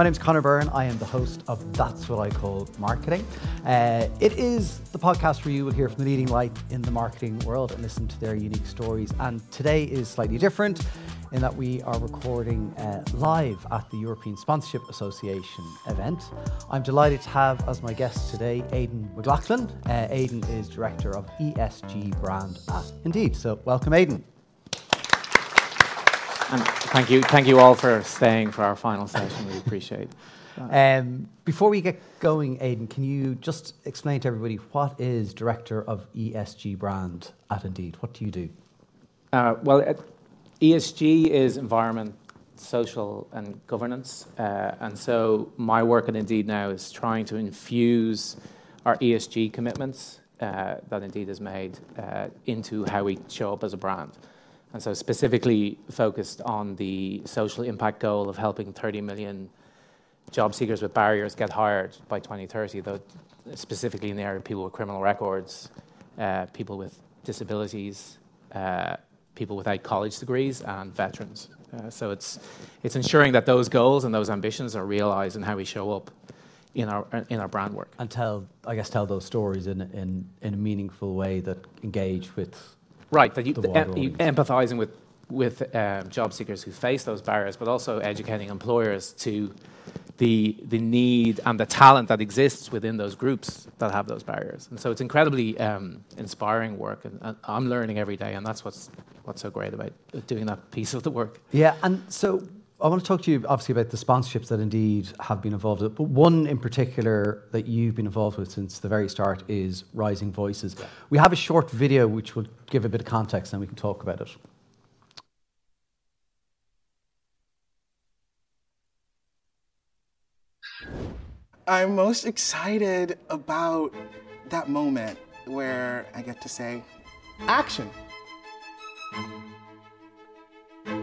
My name name's Conor Byrne. I am the host of That's What I Call Marketing. Uh, it is the podcast where you will hear from the leading light in the marketing world and listen to their unique stories. And today is slightly different in that we are recording uh, live at the European Sponsorship Association event. I'm delighted to have as my guest today Aidan McLaughlin. Uh, Aidan is Director of ESG Brand at Indeed. So, welcome, Aidan. And thank you, thank you all for staying for our final session. We appreciate. Um, before we get going, Aidan, can you just explain to everybody what is Director of ESG Brand at Indeed? What do you do? Uh, well, ESG is environment, social, and governance. Uh, and so my work at Indeed now is trying to infuse our ESG commitments uh, that Indeed has made uh, into how we show up as a brand. And so specifically focused on the social impact goal of helping 30 million job seekers with barriers get hired by 2030, though specifically in the area of people with criminal records, uh, people with disabilities, uh, people without college degrees, and veterans. Uh, so it's, it's ensuring that those goals and those ambitions are realized in how we show up in our, in our brand work. And tell, I guess, tell those stories in, in, in a meaningful way that engage with Right, that you, you empathizing with with um, job seekers who face those barriers, but also educating employers to the the need and the talent that exists within those groups that have those barriers. And so it's incredibly um, inspiring work, and, and, I'm learning every day, and that's what's what's so great about doing that piece of the work. Yeah, and so I want to talk to you obviously about the sponsorships that indeed have been involved with, but one in particular that you've been involved with since the very start is Rising Voices. Yeah. We have a short video which will give a bit of context and we can talk about it. I'm most excited about that moment where I get to say, action.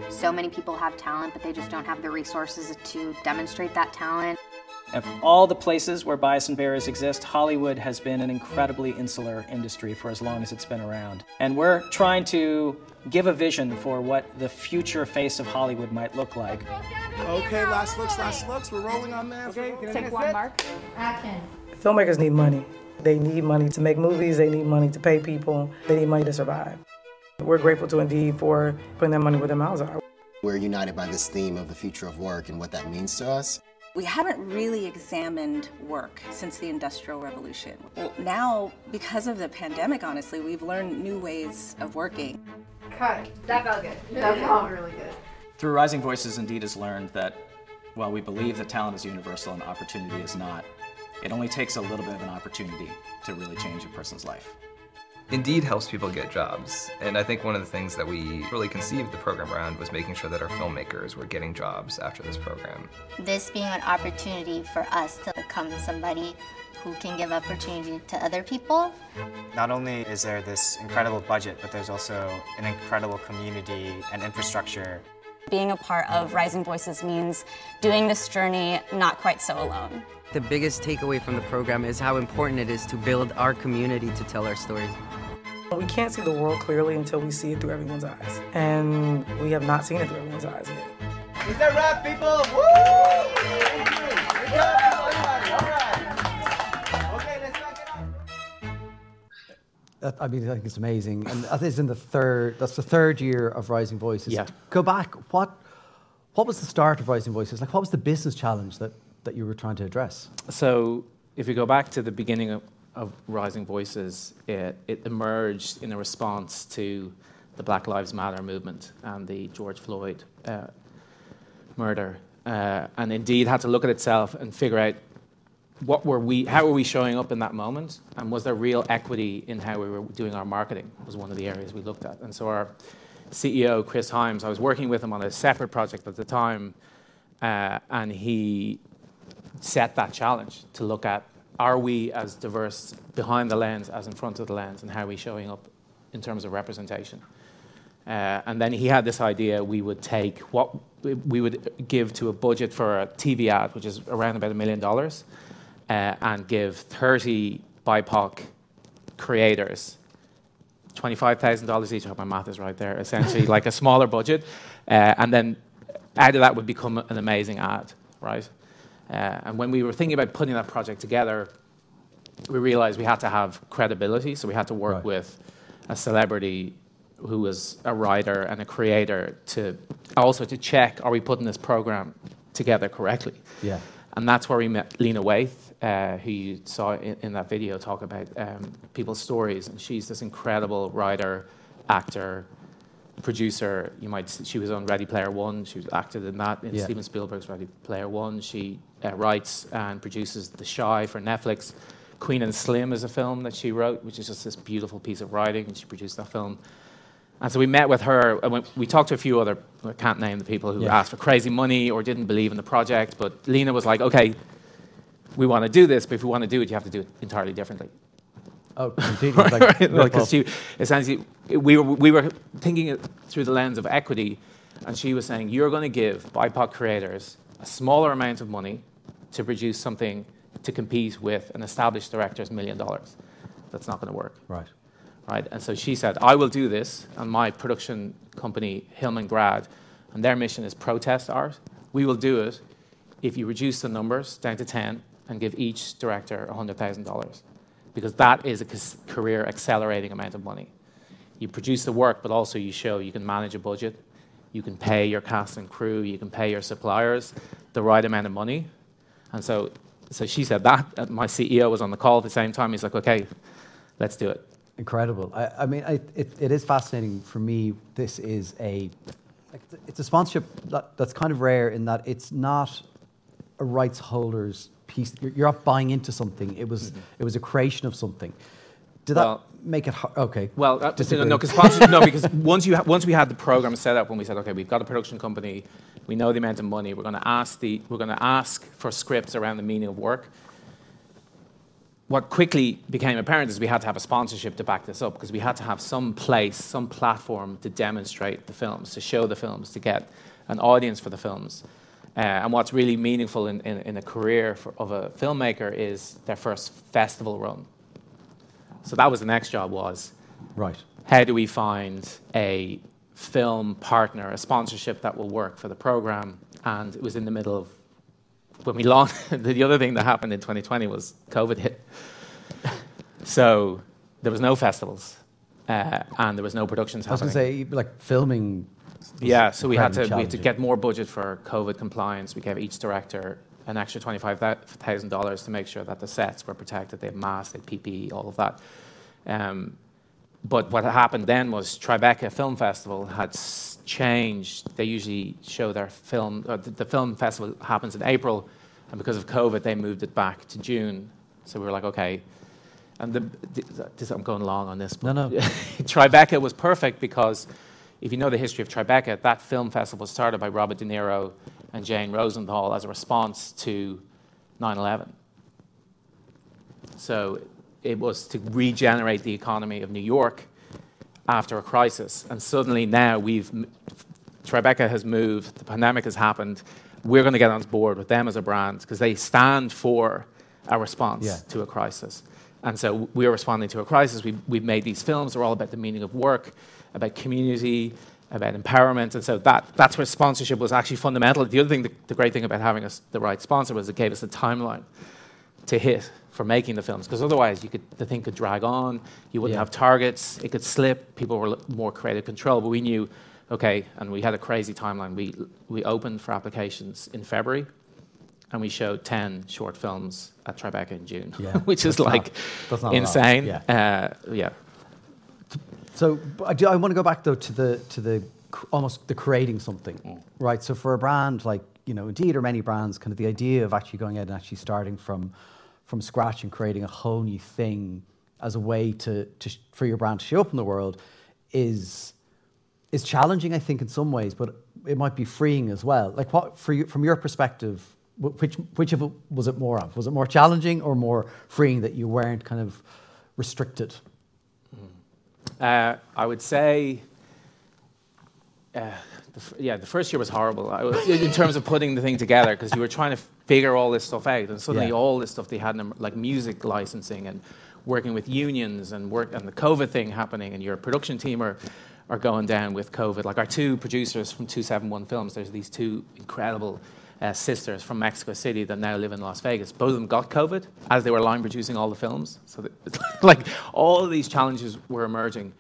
So many people have talent, but they just don't have the resources to demonstrate that talent. Of all the places where bias and barriers exist, Hollywood has been an incredibly insular industry for as long as it's been around. And we're trying to give a vision for what the future face of Hollywood might look like. Okay, last looks, last looks. We're rolling on that. Okay, take one, Mark. Action. Filmmakers need money. They need money to make movies, they need money to pay people, they need money to survive. We're grateful to Indeed for putting that money where their mouths are. We're united by this theme of the future of work and what that means to us. We haven't really examined work since the Industrial Revolution. Well, now, because of the pandemic, honestly, we've learned new ways of working. Cut. That felt good. That felt really good. Through Rising Voices, Indeed has learned that while we believe that talent is universal and opportunity is not, it only takes a little bit of an opportunity to really change a person's life. Indeed helps people get jobs. And I think one of the things that we really conceived the program around was making sure that our filmmakers were getting jobs after this program. This being an opportunity for us to become somebody who can give opportunity to other people. Not only is there this incredible budget, but there's also an incredible community and infrastructure. Being a part of Rising Voices means doing this journey not quite so alone. The biggest takeaway from the program is how important it is to build our community to tell our stories. We can't see the world clearly until we see it through everyone's eyes. And we have not seen it through everyone's eyes yet. Is that right, people? Woo! Good job, everybody. All right. Okay, let's back it up. I mean, I think it's amazing, and that is in the third. That's the third year of Rising Voices. Yeah. Go back. What, what was the start of Rising Voices? Like, what was the business challenge that that you were trying to address? So, if you go back to the beginning of of Rising Voices, it, it emerged in a response to the Black Lives Matter movement and the George Floyd uh, murder, uh, and indeed had to look at itself and figure out what were we, how were we showing up in that moment, and was there real equity in how we were doing our marketing? Was one of the areas we looked at, and so our CEO Chris Hyams, I was working with him on a separate project at the time, uh, and he set that challenge to look at are we as diverse behind the lens as in front of the lens, and how are we showing up in terms of representation? Uh, and then he had this idea we would take what we would give to a budget for a TV ad, which is around about a million dollars, uh, and give 30 BIPOC creators $25,000 each. I hope my math is right there. Essentially, like a smaller budget. Uh, and then out of that would become an amazing ad, right? Uh, and when we were thinking about putting that project together, we realized we had to have credibility, so we had to work Right. with a celebrity who was a writer and a creator to also to check are we putting this program together correctly. Yeah. And that's where we met Lena Waithe, uh, who you saw in, in that video talk about um, people's stories. And she's this incredible writer, actor, producer. You might she was on Ready Player One. She was acted in that in Yeah. Steven Spielberg's Ready Player One. She uh, writes and produces The Chi for Netflix. Queen and Slim is a film that she wrote, which is just this beautiful piece of writing, and she produced that film. And so we met with her, and we, we talked to a few other, I can't name the people who Yeah. asked for crazy money or didn't believe in the project, but Lena was like, okay, we want to do this, but if we want to do it, you have to do it entirely differently. Oh, completely. like, Right, like, she, essentially, we were, we were thinking it through the lens of equity, and she was saying, you're going to give BIPOC creators a smaller amount of money to produce something to compete with an established director's million dollars. That's not going to work Right. right? And so she said, I will do this, and my production company, Hillman Grad, and their mission is protest art. We will do it if you reduce the numbers down to 10 and give each director $100,000, because that is a career accelerating amount of money. You produce the work, but also you show you can manage a budget, you can pay your cast and crew, you can pay your suppliers the right amount of money. And so, so she said that. My CEO was on the call at the same time. He's like, okay, let's do it. Incredible. I, I mean, I, it, it is fascinating for me. This is a, like, it's a- sponsorship that, that's kind of rare in that it's not a rights holder's piece. You're, not buying into something. It was, it was a creation of something. Did Mm-hmm. Well- that make it hard? Okay. Well, uh, no, because no, because once you ha- once we had the program set up, when we said, okay, we've got a production company, we know the amount of money, we're going to ask the we're going to ask for scripts around the meaning of work. What quickly became apparent is we had to have a sponsorship to back this up because we had to have some place, some platform to demonstrate the films, to show the films, to get an audience for the films. Uh, and what's really meaningful in, in, in a career for, of a filmmaker is their first festival run. So that was the next job was Right. how do we find a film partner, a sponsorship that will work for the program? And it was in the middle of when we launched. the other thing that happened in 2020 was COVID hit. so there was no festivals, uh, and there was no productions I was going to say, like, filming. Yeah, so we had to we had to get more budget for COVID compliance. We gave each director an extra twenty five thousand dollars to make sure that the sets were protected. They had masks, they had PPE, all of that. Um, but what happened then was Tribeca Film Festival had changed. They usually show their film. Uh, the, the film festival happens in April, and because of COVID, they moved it back to June. So we were like, okay. And the, this, I'm going long on this. No, but no. Tribeca was perfect because if you know the history of Tribeca, that film festival was started by Robert De Niro and Jane Rosenthal as a response to 9 11. So it was to regenerate the economy of New York after a crisis. And suddenly now we've, Tribeca has moved, the pandemic has happened. We're going to get on board with them as a brand because they stand for a response Yeah. to a crisis. And so we're responding to a crisis. We've, we've made these films, they're all about the meaning of work, about community, about empowerment. And so that, that's where sponsorship was actually fundamental. The other thing, the, the great thing about having us, the right sponsor was it gave us a timeline to hit for making the films because otherwise you could the thing could drag on you wouldn't Yeah. have targets it could slip people were more creative control but we knew okay and we had a crazy timeline we we opened for applications in february and we showed 10 short films at Tribeca in June Yeah, which is like not insane yeah. uh, yeah So I, do, I want to go back though to the to the almost the creating something, Mm. right? So for a brand like you know, Indeed or many brands, kind of the idea of actually going out and actually starting from from scratch and creating a whole new thing as a way to, to sh- for your brand to show up in the world is is challenging, I think, in some ways, but it might be freeing as well. Like what for you from your perspective, which which of it was it more of? Was it more challenging or more freeing that you weren't kind of restricted? Uh, I would say, uh, the, f- yeah, the first year was horrible I was, in terms of putting the thing together because you were trying to figure all this stuff out, and suddenly Yeah. all this stuff they had, in, like music licensing and working with unions and work and the COVID thing happening, and your production team are are going down with COVID. Like our two producers from 271 Films, there's these two incredible uh, sisters from Mexico City that now live in Las Vegas. Both of them got COVID as they were line producing all the films. So, that, like, all of these challenges were emerging.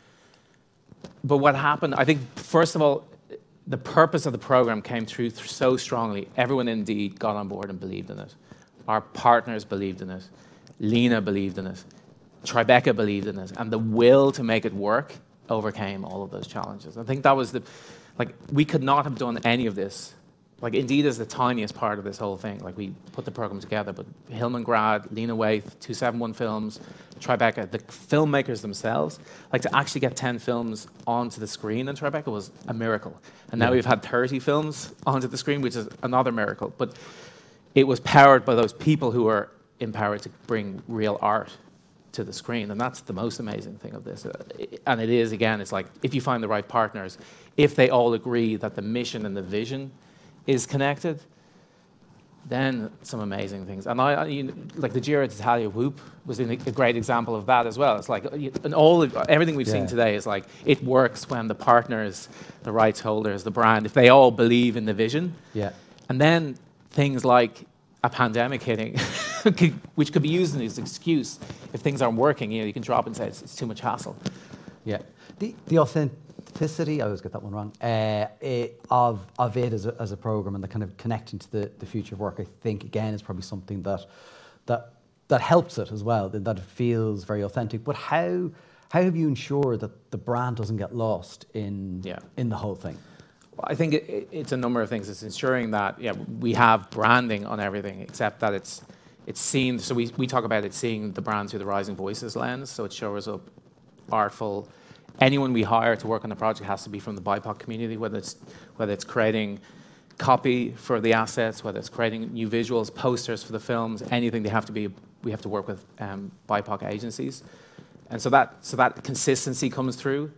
But what happened, I think, first of all, the purpose of the program came through so strongly. Everyone indeed got on board and believed in it. Our partners believed in it. Lena believed in it. Tribeca believed in it. And the will to make it work overcame all of those challenges. I think that was the, like, we could not have done any of this. Like, Indeed is the tiniest part of this whole thing. Like, we put the program together, but Hillman Grad, Lena Waithe, 271 Films, Tribeca, the filmmakers themselves, like, to actually get 10 films onto the screen in Tribeca was a miracle. And now Yeah. we've had 30 films onto the screen, which is another miracle. But it was powered by those people who were empowered to bring real art to the screen. And that's the most amazing thing of this. Uh, And it is, again, it's like if you find the right partners, if they all agree that the mission and the vision is connected, then some amazing things. And I, I you know, like the Giro d'Italia Whoop was in a, great example of that as well. It's like, and all of, everything we've seen today is like, it works when the partners, the rights holders, the brand, if they all believe in the vision. Yeah. And then things like a pandemic hitting, which could be used as an excuse if things aren't working. You know, you can drop and say it's, it's too much hassle. Yeah. The, the authenticity, I always get that one wrong, uh, eh, of, of it as a, as a program and the kind of connecting to the, the future of work, I think, again, is probably something that, that, that helps it as well, that, that it feels very authentic. But how, how have you ensured that the brand doesn't get lost in, Yeah. in the whole thing? Well, I think it, it, it's a number of things. It's ensuring that yeah, we have branding on everything, except that it's it's seen. So we, we talk about it seeing the brand through the Rising Voices lens. So it shows up artful. Anyone we hire to work on the project has to be from the BIPOC community, whether it's whether it's creating copy for the assets, whether it's creating new visuals, posters for the films, anything. They have to be. We have to work with um, BIPOC agencies, and so that so that consistency comes through.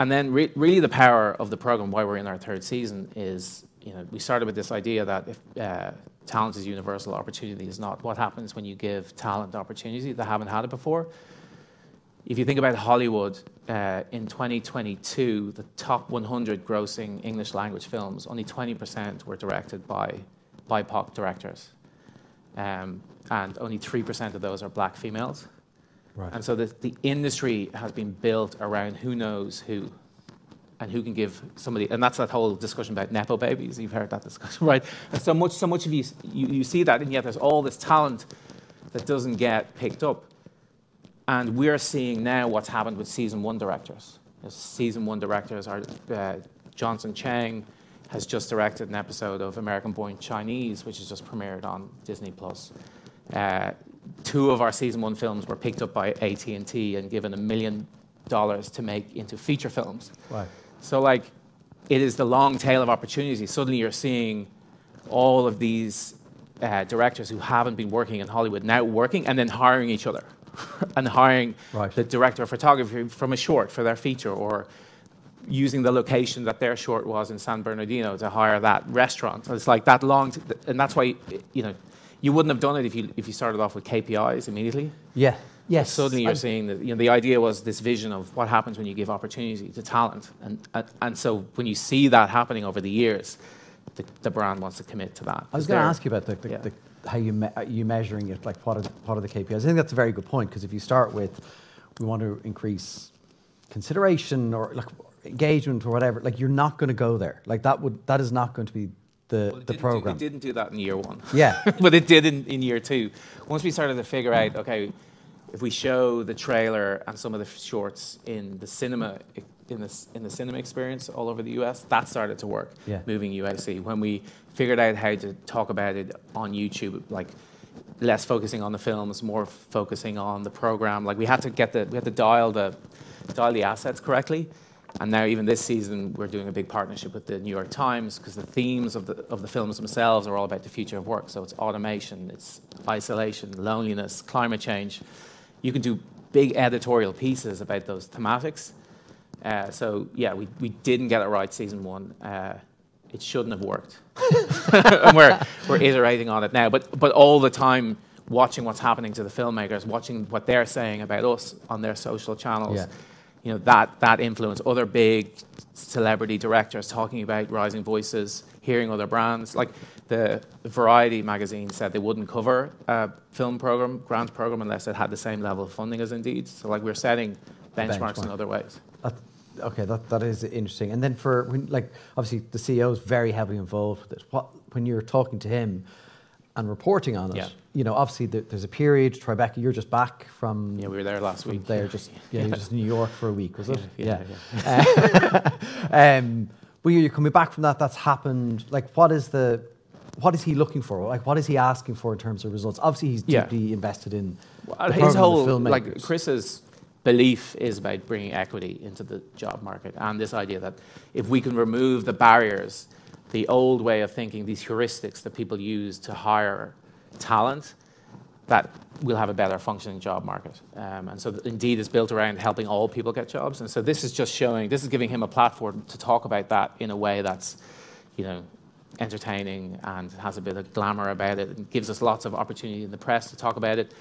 And then re- really the power of the program, why we're in our third season, is you know we started with this idea that if uh, talent is universal, opportunity is not. What happens when you give talent opportunity that haven't had it before? If you think about Hollywood uh, in 2022, the top 100 grossing English language films, only 20% were directed by BIPOC directors, um, and only 3% of those are black females. Right. And so the, the industry has been built around who knows who and who can give somebody, and that's that whole discussion about Nepo babies. You've heard that discussion, right? And so much, so much of you, you, you see that, and yet there's all this talent that doesn't get picked up. And we're seeing now what's happened with season one directors. The Season one directors are uh, Johnson Chang has just directed an episode of American Born Chinese, which has just premiered on Disney Plus. Uh, two of our season one films were picked up by AT&T and given a million dollars to make into feature films. So like, it is the long tail of opportunity. Suddenly you're seeing all of these uh, directors who haven't been working in Hollywood now working and then hiring each other and hiring the director of photography from a short for their feature or using the location that their short was in San Bernardino to hire that restaurant. It's like that long, t- and that's why, you know, you wouldn't have done it if you, if you started off with KPIs immediately. Yeah. Yes. Suddenly you're I'm- seeing that, you know, the idea was this vision of what happens when you give opportunity to talent. And, and, and so when you see that happening over the years, the, the brand wants to commit to that. I was going to ask you about the, the, yeah. the, how you me- are you measuring it, like what are, the, what are the KPIs? I think that's a very good point because if you start with, we want to increase consideration or like engagement or whatever, like you're not going to go there. Like that would that is not going to be the the Didn't do- program. it didn't do that in year one. Yeah. but it did in, in year two. Once we started to figure out, okay, if we show the trailer and some of the shorts in the cinema, in the, in the cinema experience all over the US, that started to work, Yeah. moving UAC. When we figured out how to talk about it on YouTube, like less focusing on the films, more focusing on the program. Like we had to get the, we had to dial the, dial the assets correctly. And now, even this season, we're doing a big partnership with the New York Times because the themes of the, of the films themselves are all about the future of work. So it's automation, it's isolation, loneliness, climate change. You can do big editorial pieces about those thematics. Uh, so, yeah, we, we didn't get it right season one. Uh, it shouldn't have worked. and we're, we're iterating on it now. But, but all the time, watching what's happening to the filmmakers, watching what they're saying about us on their social channels Yeah. you know that that influence other big celebrity directors talking about rising voices hearing other brands like the Variety magazine said they wouldn't cover a film program, grant program, unless it had the same level of funding as Indeed. So, like, we're setting benchmarks in other ways. Okay, that, that is interesting. And then for when, like obviously the CEO is very heavily involved with it. What when you're talking to him and reporting on it, Yeah. you know, obviously there, there's a period. Tribeca, you're just back from Yeah, we were there last week. There, just yeah, you were just in New York for a week, was it? Yeah, Uh, um, but you're coming back from that. That's happened. Like, what is the what is he looking for? Like, what is he asking for in terms of results? Obviously, he's Yeah. deeply invested in Well, the his the whole like. Chris's belief is about bringing equity into the job market and this idea that if we can remove the barriers, the old way of thinking, these heuristics that people use to hire talent, that we'll have a better functioning job market. Um, and so Indeed is built around helping all people get jobs. And so this is just showing, this is giving him a platform to talk about that in a way that's, you know, entertaining and has a bit of glamour about it and gives us lots of opportunity in the press to talk about it.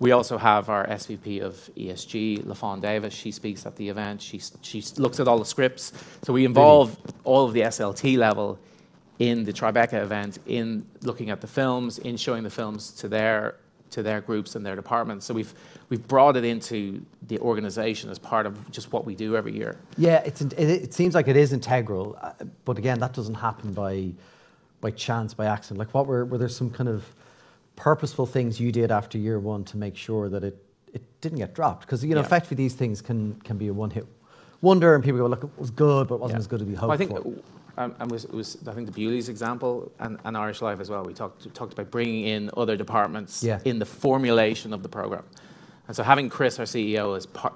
We also have our SVP of ESG, LaFawn Davis. She speaks at the event. She, she looks at all the scripts. So we involve all of the SLT level in the Tribeca event, in looking at the films, in showing the films to their to their groups and their departments. So we've we've brought it into the organization as part of just what we do every year. Yeah, it's it, it seems like it is integral, uh, but again, that doesn't happen by by chance, by accident. Like, what were were there some kind of purposeful things you did after year one to make sure that it it didn't get dropped? Because you know, Yeah. effectively, these things can can be a one hit wonder, and people go, "Look, it was good, but it wasn't Yeah. as good as we hoped Well, I think, for." um, and was, was I think the Bewley's example and, and Irish Life as well. We talked talked about bringing in other departments Yeah. in the formulation of the program, and so having Chris, our CEO, as part,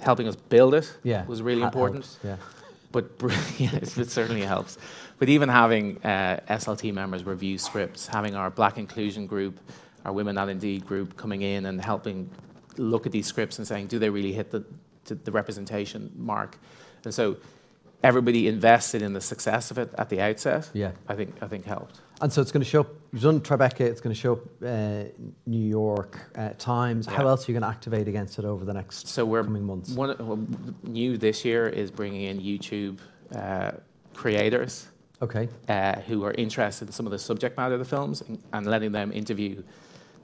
helping us build it Yeah, was really ha- important. helps, yeah. But yes, it certainly helps. But even having uh, SLT members review scripts, having our Black Inclusion group, our Women Not Indeed group coming in and helping look at these scripts and saying, do they really hit the, to the representation mark? And so everybody invested in the success of it at the outset. Yeah. I think I think helped. And so it's going to show up. You've done Tribeca. It's going to show up uh, New York uh, Times. How else are you going to activate against it over the next So we're coming months? One well, new this year is bringing in YouTube uh, creators. Okay. Uh, who are interested in some of the subject matter of the films and, and letting them interview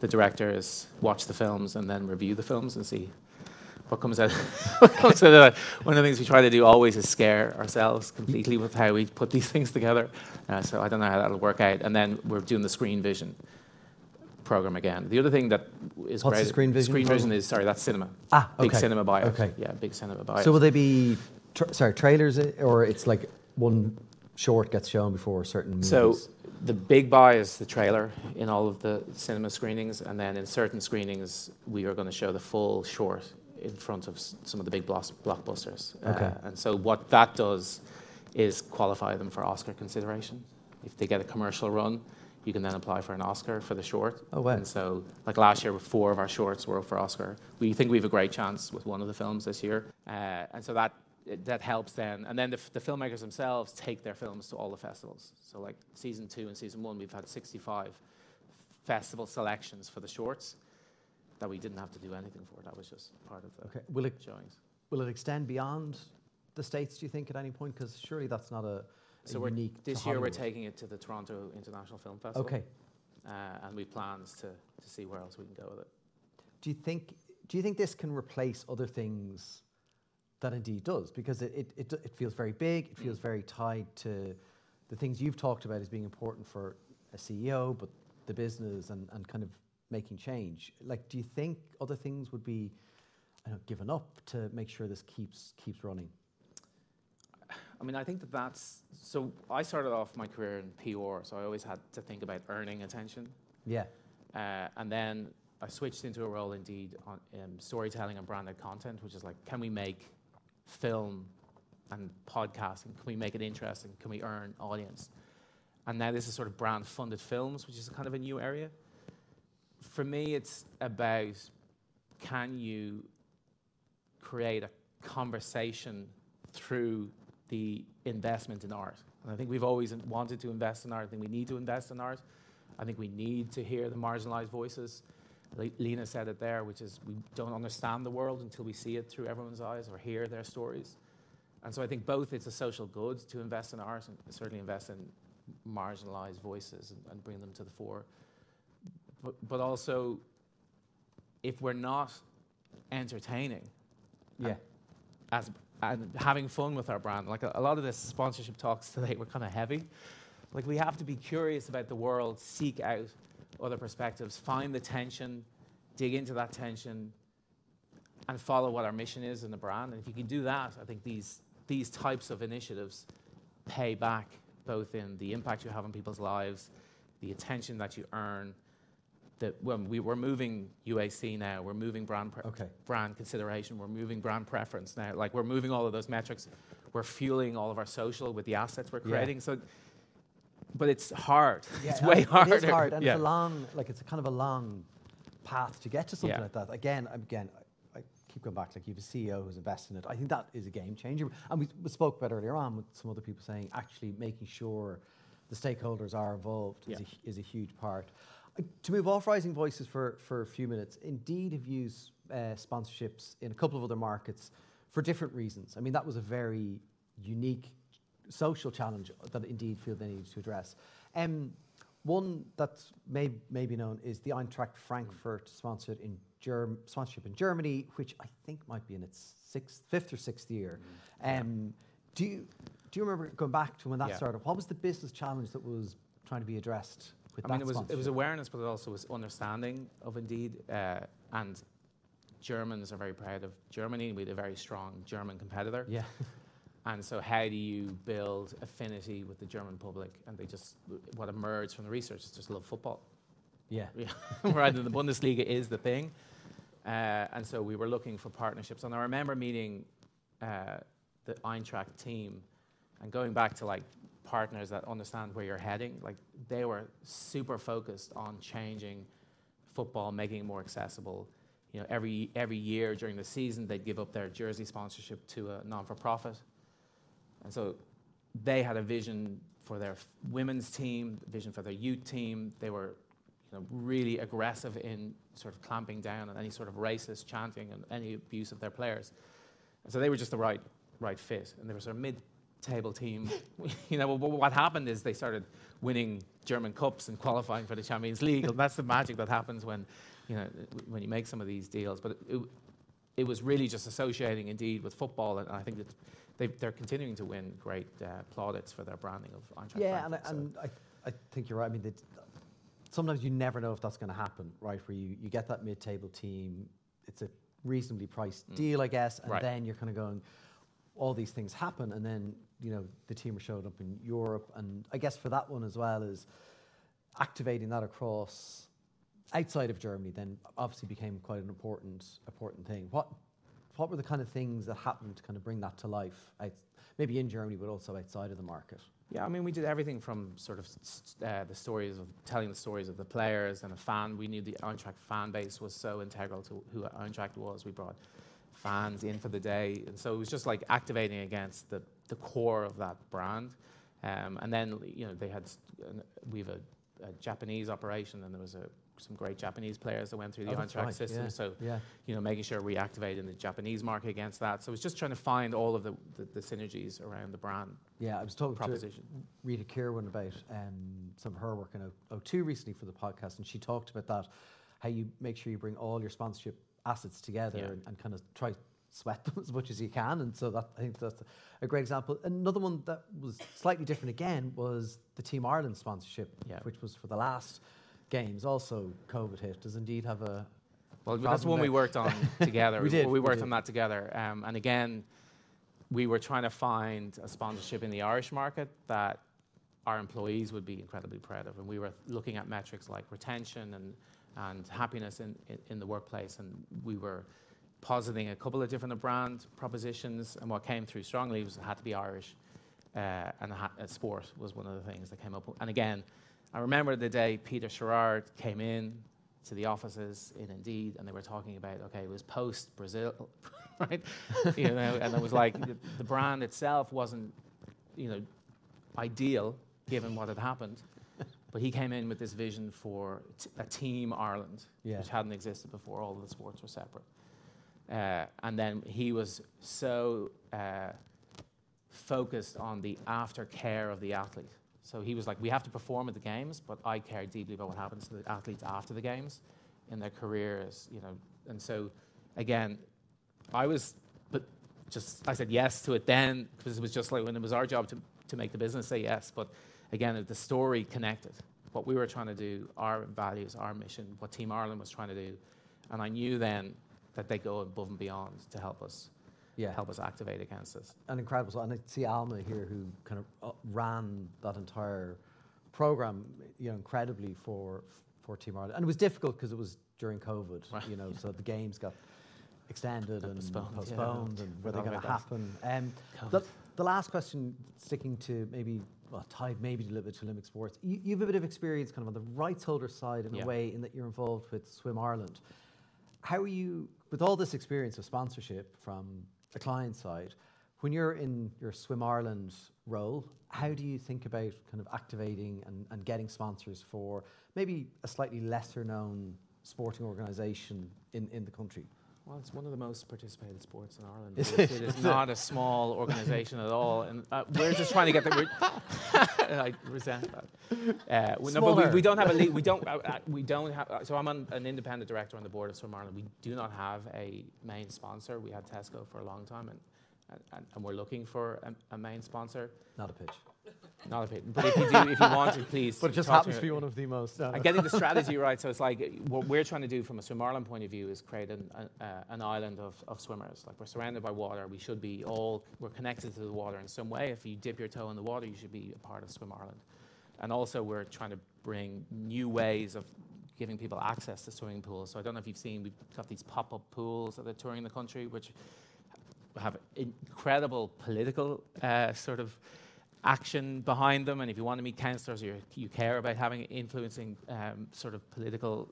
the directors, watch the films, and then review the films and see what comes out. what comes out of. One of the things we try to do always is scare ourselves completely with how we put these things together. Uh, so I don't know how that'll work out. And then we're doing the Screen Vision program again. The other thing that is What's the great. Screen Vision Screen Vision is sorry, that's cinema. Ah, okay. big cinema buyout. Okay. Yeah, big cinema buyout. So will they be, tra- sorry, trailers, uh, or it's like one short gets shown before certain movies? So the big buy is the trailer in all of the cinema screenings, and then in certain screenings we are going to show the full short in front of some of the big blockbusters. Uh, Okay. and so what that does is qualify them for Oscar consideration. If they get a commercial run, you can then apply for an Oscar for the short. Oh, wow. And so, like last year, four of our shorts were up for Oscar. We think we have a great chance with one of the films this year, uh, and so that that helps then. And then the, f- the filmmakers themselves take their films to all the festivals. So, like season two and season one, we've had 65 festival selections for the shorts that we didn't have to do anything for. That was just part of the Okay. Will it showings. will it extend beyond the states? Do you think at any point? Because surely that's not a, a So unique. this year we're taking it to the Toronto International Film Festival. Okay. Uh, and we plans to, to see where else we can go with it. Do you think? Do you think this can replace other things that Indeed does? Because it, it, it, feels very big. It feels very tied to the things you've talked about as being important for a CEO, but the business and, and kind of making change. Like, do you think other things would be I know, given up to make sure this keeps keeps running? I mean, I think that that's so. I started off my career in PR, so I always had to think about earning attention. Yeah. Uh, and then I switched into a role, indeed, on um, storytelling and branded content, which is like, can we make film and podcasting? Can we make it interesting? Can we earn audience? And now this is sort of brand funded films, which is kind of a new area. For me, it's about can you create a conversation through the investment in art. And I think we've always wanted to invest in art. I think we need to invest in art. I think we need to hear the marginalized voices. Le- Lena said it there, which is we don't understand the world until we see it through everyone's eyes or hear their stories. And so I think both it's a social good to invest in art and certainly invest in marginalized voices and, and bring them to the fore. But, but also, if we're not entertaining, Yeah. and, as and having fun with our brand, like a, a lot of the sponsorship talks today were kind of heavy. Like we have to be curious about the world, seek out other perspectives, find the tension, dig into that tension, and follow what our mission is in the brand. And if you can do that, I think these these types of initiatives pay back both in the impact you have on people's lives, the attention that you earn. That when we, we're moving UAC now, we're moving brand pre- Okay. brand consideration, we're moving brand preference now. Like we're moving all of those metrics, we're fueling all of our social with the assets we're Yeah. creating. So, but it's hard. Yeah, it's way it harder. is hard, and yeah. it's a long, like it's a kind of a long path to get to something Yeah. like that. Again, again, I, I keep going back. Like you have a CEO who's invested in it. I think that is a game changer. And we, we spoke about earlier on with some other people saying actually making sure the stakeholders are involved is, a, is a huge part. Uh, To move off Rising Voices for, for a few minutes, Indeed have used uh, sponsorships in a couple of other markets for different reasons. I mean, that was a very unique social challenge that Indeed feel they need to address. Um, one that may, may be known is the Eintracht Frankfurt sponsored in Germ- sponsorship in Germany, which I think might be in its sixth, fifth or sixth year. Um, do you do you remember going back to when that Yeah. started? What was the business challenge that was trying to be addressed with I that mean, it was, it was awareness, but it also was understanding of Indeed. Uh, and Germans are very proud of Germany. We had a very strong German competitor. Yeah. And so, how do you build affinity with the German public? And they just, what emerged from the research is just love football. Yeah. Yeah. Rather the Bundesliga is the thing. Uh, and so we were looking for partnerships. And I remember meeting uh, the Eintracht team and going back to like partners that understand where you're heading. Like they were super focused on changing football, making it more accessible. You know, every every year during the season, they'd give up their jersey sponsorship to a non-for-profit, and so they had a vision for their women's team, vision for their youth team. They were you know, really aggressive in sort of clamping down on any sort of racist chanting and any abuse of their players. And so they were just the right, right fit. And they were sort of mid-table team. you know, wh- what happened is they started winning German cups and qualifying for the Champions League. and that's the magic that happens when, you know, when you make some of these deals. But it, it was really just associating indeed with football, and I think that they're continuing to win great uh, plaudits for their branding of Eintracht Yeah, and, I, Frankfurt, so- and I, I think you're right. I mean, sometimes you never know if that's going to happen, right? Where you, you get that mid-table team, it's a reasonably priced Mm. deal, I guess, and Right. then you're kind of going, all these things happen, and then you know the team are showing up in Europe, and I guess for that one as well is activating that across outside of Germany. Then obviously became quite an important important thing. What what were the kind of things that happened to kind of bring that to life? Out, maybe in Germany, but also outside of the market. Yeah, I mean, we did everything from sort of uh, the stories of telling the stories of the players and a fan. We knew the Eintracht fan base was so integral to who Eintracht was. We brought fans in for the day, and so it was just like activating against the, the core of that brand. Um, and then you know they had an- we have a, a Japanese operation, and there was a, some great Japanese players that went through the Oh, Eintracht right, system. yeah, So yeah. you know, making sure we activate in the Japanese market against that. So it's just trying to find all of the, the, the synergies around the brand. Yeah, I was talking proposition. to Rita Kirwan about um, some of her work in O- O2 recently for the podcast, and she talked about that, how you make sure you bring all your sponsorship assets together Yeah. and, and kind of try sweat them as much as you can. And so that I think that's a great example. Another one that was slightly different again was the Team Ireland sponsorship, Yeah. which was for the last games. Also, COVID hit. Does indeed have a Well, that's one we worked on together. we did. We worked did. on that together. Um, and again, we were trying to find a sponsorship in the Irish market that our employees would be incredibly proud of. And we were looking at metrics like retention and, and happiness in, in, in the workplace. And we were positing a couple of different brand propositions. And what came through strongly was it had to be Irish. Uh, and ha- uh, sport was one of the things that came up. And again, I remember the day Peter Sherrard came in to the offices in Indeed, and they were talking about okay, it was post Brazil, right? you know, and it was like the, the brand itself wasn't, you know, ideal given what had happened. But he came in with this vision for t- a team Ireland, Yeah. which hadn't existed before. All of the sports were separate. Uh, and then he was so uh, focused on the aftercare of the athlete. So he was like, we have to perform at the games, but I care deeply about what happens to the athletes after the games, in their careers, you know. And so, again, I was, but just I said yes to it then because it was just like when it was our job to to make the business say yes. But again, the story connected. What we were trying to do, our values, our mission, what Team Ireland was trying to do, and I knew then that they go above and beyond to help us yeah. help us activate against this. And incredible. And I see Alma here who kind of uh, ran that entire program, you know, incredibly for for Team Ireland. And it was difficult because it was during COVID, right. you know, so the games got extended and postponed, postponed yeah. and were they going to happen? Um, the, the, last question, sticking to maybe well, tied maybe a little bit to Olympic sports. You, you, have a bit of experience kind of on the rights holder side in yeah. a way in that you're involved with Swim Ireland. How are you, with all this experience of sponsorship from the client side, when you're in your Swim Ireland role, how do you think about kind of activating and, and getting sponsors for maybe a slightly lesser known sporting organisation in, in the country? Well, it's one of the most participated sports in Ireland. It? is not a small organisation at all, and uh, we're just trying to get the. I resent that. Uh, we, no, but we, we, don't have a we don't uh, uh, we don't have. Uh, so I'm an, an, independent director on the board of Swim Ireland. We do not have a main sponsor. We had Tesco for a long time, and and, and we're looking for a, a main sponsor. Not a pitch. Not a pitch. But if you do, if you want to, please. But it just happens to be one of the most. Uh, and getting the strategy right. So it's like what we're trying to do from a Swim Ireland point of view is create an, uh, an island of, of swimmers. Like we're surrounded by water. We should be all we're connected to the water in some way. If you dip your toe in the water, you should be a part of Swim Ireland. And also, we're trying to bring new ways of giving people access to swimming pools. So I don't know if you've seen, we've got these pop-up pools that are touring the country, which have incredible political uh, sort of action behind them. And if you want to meet councillors, you you care about having influencing um, sort of political.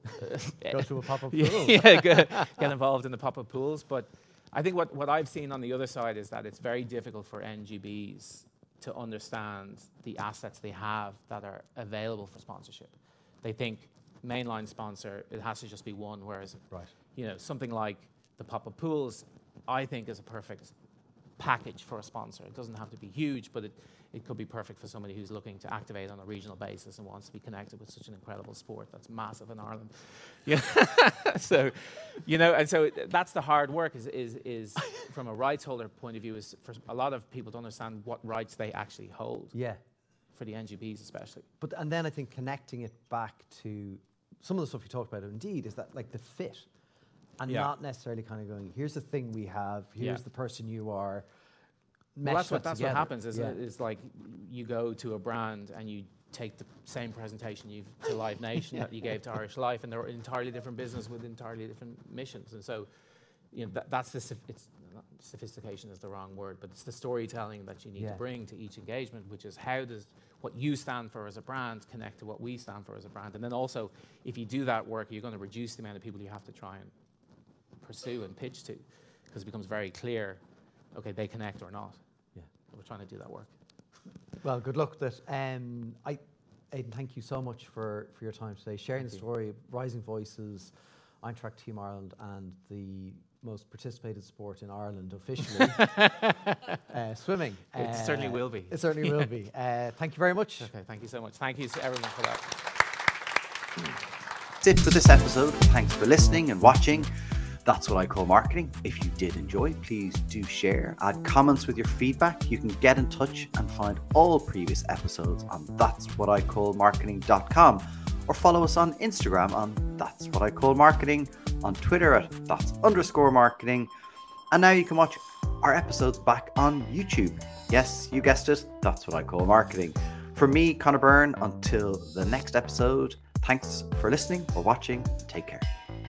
go to a pop-up pool. yeah, get, get involved in the pop-up pools. But I think what, what I've seen on the other side is that it's very difficult for NGBs to understand the assets they have that are available for sponsorship. They think mainline sponsor, it has to just be one, whereas right. you know something like the pop-up pools, I think is a perfect package for a sponsor. It doesn't have to be huge, but it, it could be perfect for somebody who's looking to activate on a regional basis and wants to be connected with such an incredible sport that's massive in Ireland. Yeah. so, you know, and so that's the hard work is, is, is from a rights holder point of view, is for a lot of people to understand what rights they actually hold. Yeah. For the NGBs especially. But, and then I think connecting it back to some of the stuff you talked about, indeed, is that like the fit and yeah. not necessarily kind of going, here's the thing we have, here's yeah. the person you are. Well, that's what that's what happens. Is, yeah. is like you go to a brand and you take the same presentation you to Live Nation that you gave to Irish Life, and they're an entirely different business with entirely different missions. And so, you know, that, that's the it's sophistication is the wrong word, but it's the storytelling that you need to bring to each engagement, which is how does what you stand for as a brand connect to what we stand for as a brand, and then also if you do that work, you're going to reduce the amount of people you have to try and pursue and pitch to because it becomes very clear okay, they connect or not. Yeah. We're trying to do that work. Well, good luck with it. Um, I, Aidan, thank you so much for, for your time today, sharing thank the story, you. Rising Voices, Eintracht Team Ireland, and the most participated sport in Ireland officially, uh, swimming. It uh, certainly will be. It certainly will be. Uh, thank you very much. Okay, thank you so much. Thank you to everyone for that. That's it for this episode. Thanks for listening and watching. That's what I call marketing. If you did enjoy, please do share, add comments with your feedback. You can get in touch and find all previous episodes on that's what I call marketing.com or follow us on Instagram on that's what I call marketing, on Twitter at that's underscore marketing. And now you can watch our episodes back on YouTube. Yes, you guessed it, that's what I call marketing. For me, Conor Byrne, until the next episode, thanks for listening or watching. Take care.